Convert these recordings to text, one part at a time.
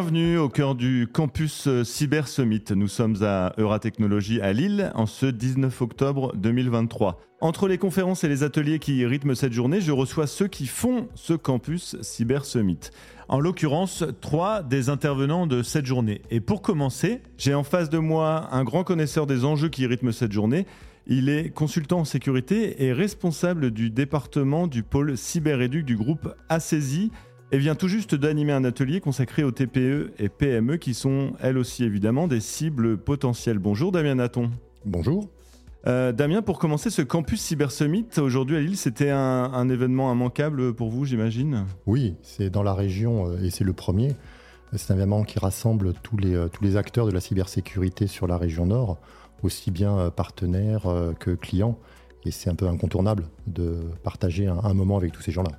Bienvenue au cœur du campus euh, Cyber Summit. Nous sommes à Euratechnologie à Lille en ce 19 octobre 2023. Entre les conférences et les ateliers qui rythment cette journée, je reçois ceux qui font ce campus Cyber Summit. En l'occurrence, trois des intervenants de cette journée. Et pour commencer, j'ai en face de moi un grand connaisseur des enjeux qui rythment cette journée. Il est consultant en sécurité et responsable du département du pôle cyber-éduc du groupe ACESI et vient tout juste d'animer un atelier consacré aux TPE et PME qui sont elles aussi évidemment des cibles potentielles. Bonjour Damien Naton. Bonjour. Euh, Damien, pour commencer, ce campus Cyber Summit aujourd'hui à Lille, c'était un, événement immanquable pour vous, j'imagine? Oui, c'est dans la région euh, et c'est le premier. C'est un événement qui rassemble tous les, euh, tous les acteurs de la cybersécurité sur la région nord, aussi bien partenaires que clients. Et c'est un peu incontournable de partager un moment avec tous ces gens-là.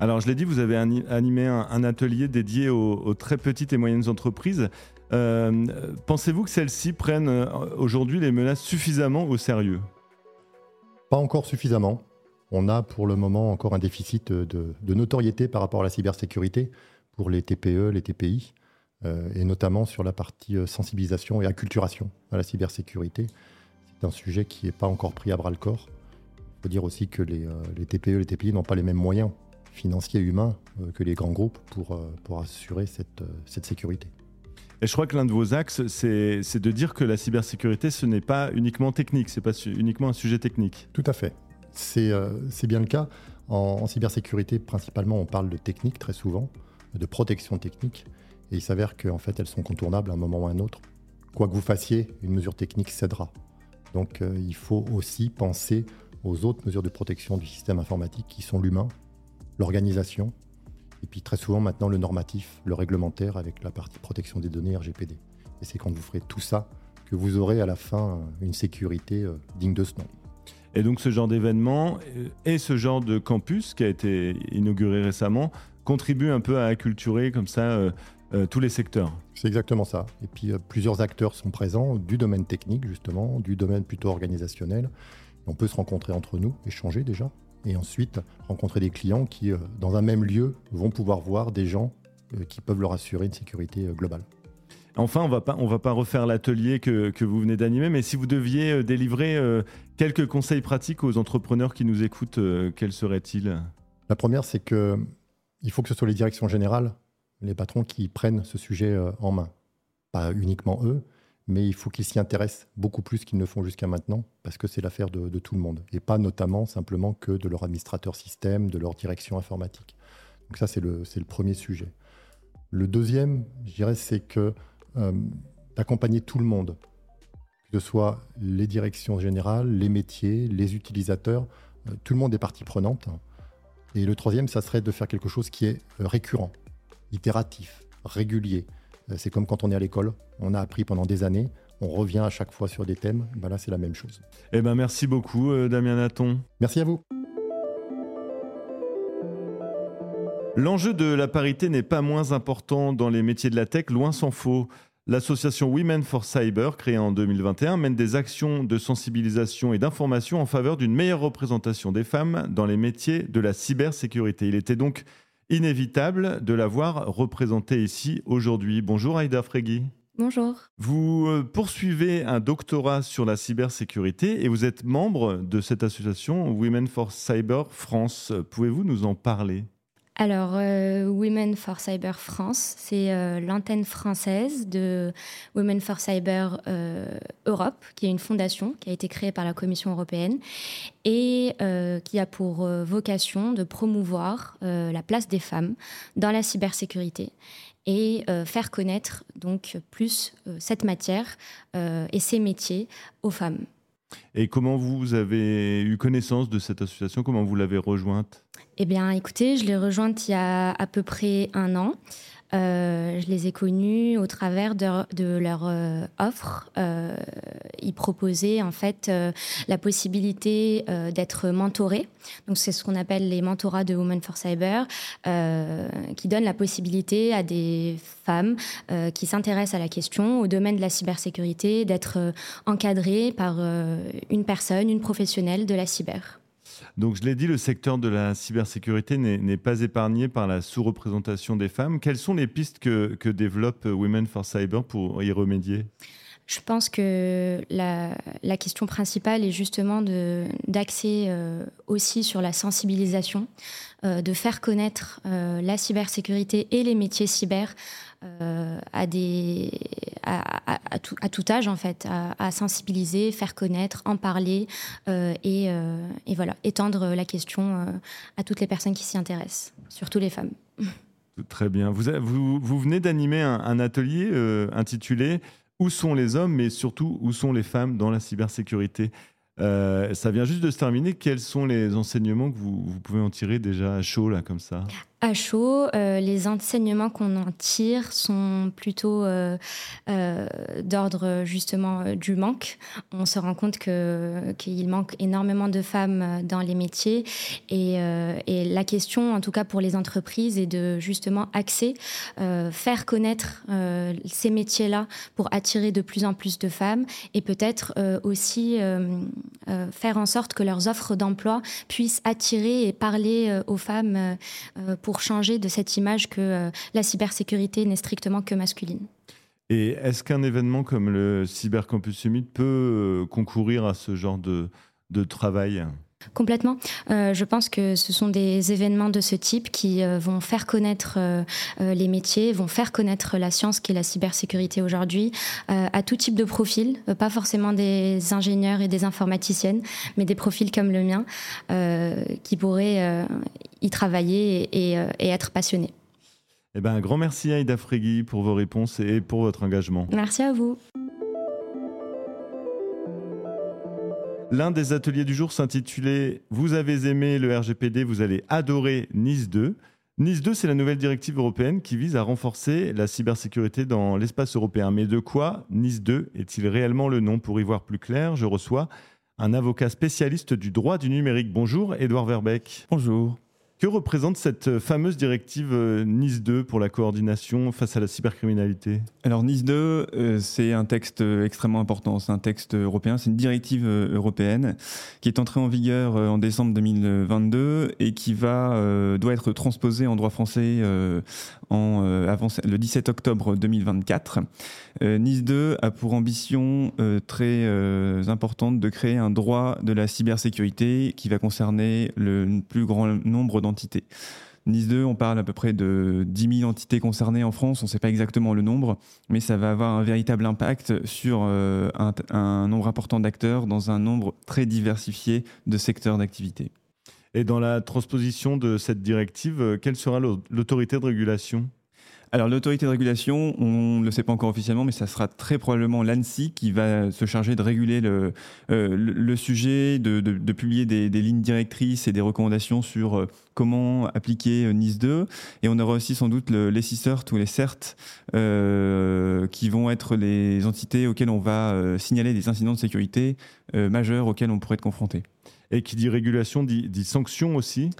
Alors, je l'ai dit, vous avez animé un, atelier dédié aux, très petites et moyennes entreprises. Euh, pensez-vous que celles-ci prennent euh, aujourd'hui les menaces suffisamment au sérieux? Pas encore suffisamment. On a pour le moment encore un déficit de, notoriété par rapport à la cybersécurité pour les TPE, les TPI, euh, et notamment sur la partie sensibilisation et acculturation à la cybersécurité. C'est un sujet qui n'est pas encore pris à bras le corps. Il faut dire aussi que les, les TPE, les TPI n'ont pas les mêmes moyens financiers et humains euh, que les grands groupes pour, euh, pour assurer cette, euh, cette sécurité. Et je crois que l'un de vos axes, c'est de dire que la cybersécurité, ce n'est pas uniquement technique, ce n'est pas uniquement un sujet technique. Tout à fait. C'est bien le cas. En, cybersécurité, principalement, on parle de technique très souvent, de protection technique. Et il s'avère qu'en fait, elles sont contournables à un moment ou à un autre. Quoi que vous fassiez, une mesure technique cédera. Donc il faut aussi penser aux autres mesures de protection du système informatique qui sont l'humain, l'organisation, et puis très souvent maintenant le normatif, le réglementaire avec la partie protection des données RGPD. Et c'est quand vous ferez tout ça que vous aurez à la fin une sécurité euh, digne de ce nom. Et donc ce genre d'événement euh, et ce genre de campus qui a été inauguré récemment contribue un peu à acculturer comme ça euh, tous les secteurs. C'est exactement ça. Et puis plusieurs acteurs sont présents du domaine technique justement, du domaine plutôt organisationnel. On peut se rencontrer entre nous, échanger déjà, et ensuite rencontrer des clients qui, euh, dans un même lieu, vont pouvoir voir des gens euh, qui peuvent leur assurer une sécurité euh, globale. Enfin, on va pas, on va pas refaire l'atelier que, que, vous venez d'animer, mais si vous deviez délivrer quelques conseils pratiques aux entrepreneurs qui nous écoutent, quels seraient-ils? La première, c'est que il faut que ce soit les directions générales, les patrons qui prennent ce sujet en main. Pas uniquement eux, mais il faut qu'ils s'y intéressent beaucoup plus qu'ils ne font jusqu'à maintenant, parce que c'est l'affaire de, tout le monde, et pas notamment simplement que de leur administrateur système, de leur direction informatique. Donc ça, c'est le, le, premier sujet. Le deuxième, je dirais, c'est que euh, d'accompagner tout le monde, que ce soit les directions générales, les métiers, les utilisateurs, euh, tout le monde est partie prenante. Et le troisième, ça serait de faire quelque chose qui est euh, récurrent, itératif, régulier, c'est comme quand on est à l'école, on a appris pendant des années, on revient à chaque fois sur des thèmes, ben là c'est la même chose. Eh ben merci beaucoup euh, Damien Naton. Merci à vous. L'enjeu de la parité n'est pas moins important dans les métiers de la tech, loin s'en faut. L'association Women for Cyber, créée en 2021, mène des actions de sensibilisation et d'information en faveur d'une meilleure représentation des femmes dans les métiers de la cybersécurité. Il était donc inévitable de l'avoir représentée ici aujourd'hui. Bonjour Aïda Fregui. Bonjour. Vous euh, poursuivez un doctorat sur la cybersécurité et vous êtes membre de cette association Women for Cyber France. Pouvez-vous nous en parler? Alors, euh, Women for Cyber France, c'est euh, l'antenne française de Women for Cyber euh, Europe, qui est une fondation qui a été créée par la Commission européenne et qui a pour vocation de promouvoir la place des femmes dans la cybersécurité et faire connaître donc plus cette matière et ces métiers aux femmes. Et comment vous avez eu connaissance de cette association? Comment vous l'avez rejointe? Eh bien, écoutez, je l'ai rejointe il y a à peu près un an. Euh, je les ai connus au travers de, leur euh, offre. Euh, ils proposaient en fait la possibilité d'être mentorés. Donc c'est ce qu'on appelle les mentorats de Women for Cyber, qui donnent la possibilité à des femmes qui s'intéressent à la question, au domaine de la cybersécurité, d'être encadrées par une personne, une professionnelle de la cyber. Donc je l'ai dit, le secteur de la cybersécurité n'est pas épargné par la sous-représentation des femmes. Quelles sont les pistes que développe Women for Cyber pour y remédier? Je pense que la, question principale est justement d'axer euh, aussi sur la sensibilisation, euh, de faire connaître euh, la cybersécurité et les métiers cyber à, tout, âge en fait, à, sensibiliser, faire connaître, en parler et, voilà, étendre la question à toutes les personnes qui s'y intéressent, surtout les femmes. Très bien. Vous, venez d'animer un, atelier intitulé où sont les hommes, mais surtout où sont les femmes dans la cybersécurité? Euh, ça vient juste de se terminer. Quels sont les enseignements que vous, pouvez en tirer déjà à chaud, là, comme ça? À chaud, euh, les enseignements qu'on en tire sont plutôt euh, euh, d'ordre justement du manque. On se rend compte qu'il manque énormément de femmes dans les métiers et, et, la question, en tout cas pour les entreprises, est de justement axer, faire connaître ces métiers-là pour attirer de plus en plus de femmes et peut-être aussi faire en sorte que leurs offres d'emploi puissent attirer et parler aux femmes pour pour changer de cette image que euh, la cybersécurité n'est strictement que masculine. Et est-ce qu'un événement comme le Cybercampus Summit peut euh, concourir à ce genre de, de travail? Complètement. Euh, je pense que ce sont des événements de ce type qui euh, vont faire connaître euh, les métiers, vont faire connaître la science qui est la cybersécurité aujourd'hui à tout type de profil, pas forcément des ingénieurs et des informaticiennes, mais des profils comme le mien qui pourraient y travailler et, et être passionnés. Eh ben, un grand merci à Aïda Frégui pour vos réponses et pour votre engagement. Merci à vous. L'un des ateliers du jour s'intitulait Vous avez aimé le RGPD, vous allez adorer Nice 2. Nice 2, c'est la nouvelle directive européenne qui vise à renforcer la cybersécurité dans l'espace européen. Mais de quoi Nice 2 est-il réellement le nom? Pour y voir plus clair, je reçois un avocat spécialiste du droit du numérique. Bonjour, Edouard Verbeck. Bonjour. Que représente cette fameuse directive euh, Nice 2 pour la coordination face à la cybercriminalité? Alors Nice 2, euh, c'est un texte extrêmement important, c'est un texte européen, c'est une directive euh, européenne qui est entrée en vigueur en décembre 2022 et qui va, doit être transposée en droit français en, avant, le 17 octobre 2024. nice 2 a pour ambition très importante de créer un droit de la cybersécurité qui va concerner le plus grand nombre d'entreprises entités. Nice 2, on parle à peu près de 10 000 entités concernées en France, on ne sait pas exactement le nombre, mais ça va avoir un véritable impact sur euh, un, nombre important d'acteurs dans un nombre très diversifié de secteurs d'activité. Et dans la transposition de cette directive, euh, quelle sera l'autorité de régulation? Alors l'autorité de régulation, on ne le sait pas encore officiellement, mais ça sera très probablement l'ANSI qui va se charger de réguler le, euh, sujet, de, publier des, lignes directrices et des recommandations sur euh, comment appliquer euh, NIS 2. Et on aura aussi sans doute le, les CISERT ou les CERT qui vont être les entités auxquelles on va signaler des incidents de sécurité majeurs auxquels on pourrait être confronté. Et qui dit régulation dit, dit sanction aussi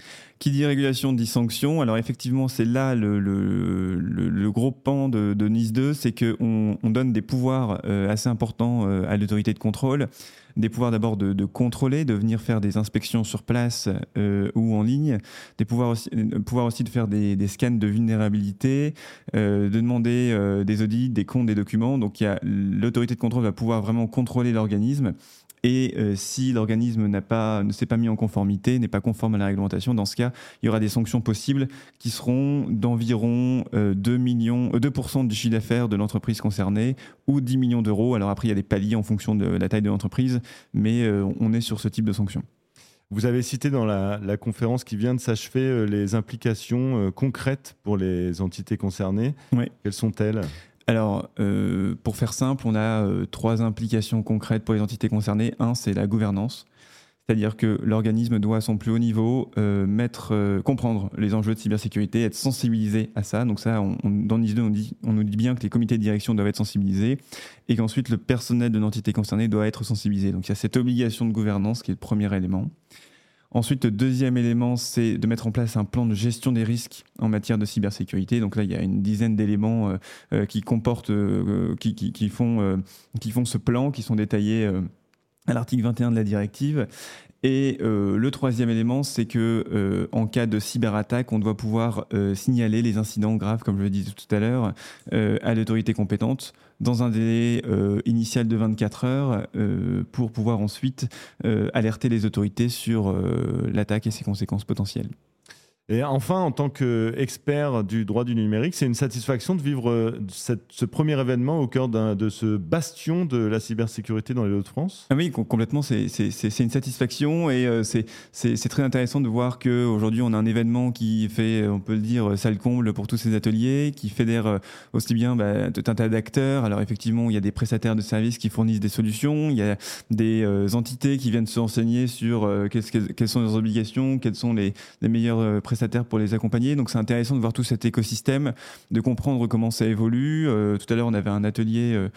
Qui dit régulation dit sanction. Alors effectivement, c'est là le, gros pan de, de Nice 2, c'est qu'on on donne des pouvoirs euh, assez importants euh, à l'autorité de contrôle. Des pouvoirs d'abord de, contrôler, de venir faire des inspections sur place euh, ou en ligne, des pouvoirs aussi, de faire des scans de vulnérabilité, de demander des audits, des comptes, des documents. Donc l'autorité de contrôle va pouvoir vraiment contrôler l'organisme et euh, si l'organisme n'a pas, ne s'est pas mis en conformité, n'est pas conforme à la réglementation, dans ce cas, il y aura des sanctions possibles qui seront d'environ 2 euh, millions, 2% euh, du chiffre d'affaires de l'entreprise concernée ou 10 millions d'euros. Alors après, il y a des paliers en fonction de la taille de l'entreprise, mais on est sur ce type de sanctions. Vous avez cité dans la, la conférence qui vient de s'achever les implications concrètes pour les entités concernées. Oui. Quelles sont-elles? Alors, euh, pour faire simple, on a euh, trois implications concrètes pour les entités concernées. Un, c'est la gouvernance. C'est-à-dire que l'organisme doit à son plus haut niveau euh, mettre, comprendre les enjeux de cybersécurité, être sensibilisé à ça. Donc ça, on, dans NIS 2, on, nous dit bien que les comités de direction doivent être sensibilisés et qu'ensuite le personnel de l'entité concernée doit être sensibilisé. Donc il y a cette obligation de gouvernance qui est le premier élément. Ensuite, le deuxième élément, c'est de mettre en place un plan de gestion des risques en matière de cybersécurité. Donc là, il y a une dizaine d'éléments euh, euh, qui comportent, euh, qui, font ce plan, qui sont détaillés à l'article 21 de la directive. Et euh, le troisième élément, c'est que euh, en cas de cyberattaque, on doit pouvoir euh, signaler les incidents graves, comme je le disais tout à l'heure, à l'autorité compétente dans un délai initial de 24 heures pour pouvoir ensuite alerter les autorités sur l'attaque et ses conséquences potentielles. Et enfin, en tant qu'expert du droit du numérique, c'est une satisfaction de vivre euh, ce premier événement au cœur de ce bastion de la cybersécurité dans les Hauts-de-France? Ah Oui, complètement. C'est une satisfaction et euh, c'est très intéressant de voir qu'aujourd'hui, on a un événement qui fait, on peut le dire, salle comble pour tous ces ateliers, qui fédère euh, aussi bien bah, tout un tas d'acteurs. Alors effectivement, il y a des prestataires de services qui fournissent des solutions, il y a des entités qui viennent se renseigner sur quelles, sont leurs obligations, quels sont les, les meilleurs prestataires pour les accompagner. Donc c'est intéressant de voir tout cet écosystème, de comprendre comment ça évolue. Euh, tout à l'heure, on avait un atelier euh,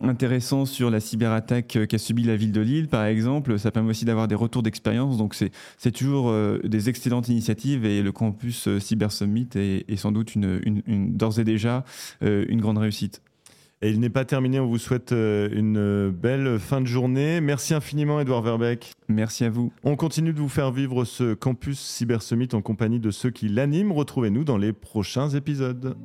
intéressant sur la cyberattaque qu'a subi la ville de Lille, par exemple. Ça permet aussi d'avoir des retours d'expérience. Donc, c'est toujours euh, des excellentes initiatives et le campus Cyber Summit est, sans doute une, d'ores et déjà une grande réussite. Et il n'est pas terminé. On vous souhaite euh, une belle fin de journée. Merci infiniment, Edouard Verbeck. Merci à vous. On continue de vous faire vivre ce campus Cyber Summit en compagnie de ceux qui l'animent. Retrouvez-nous dans les prochains épisodes.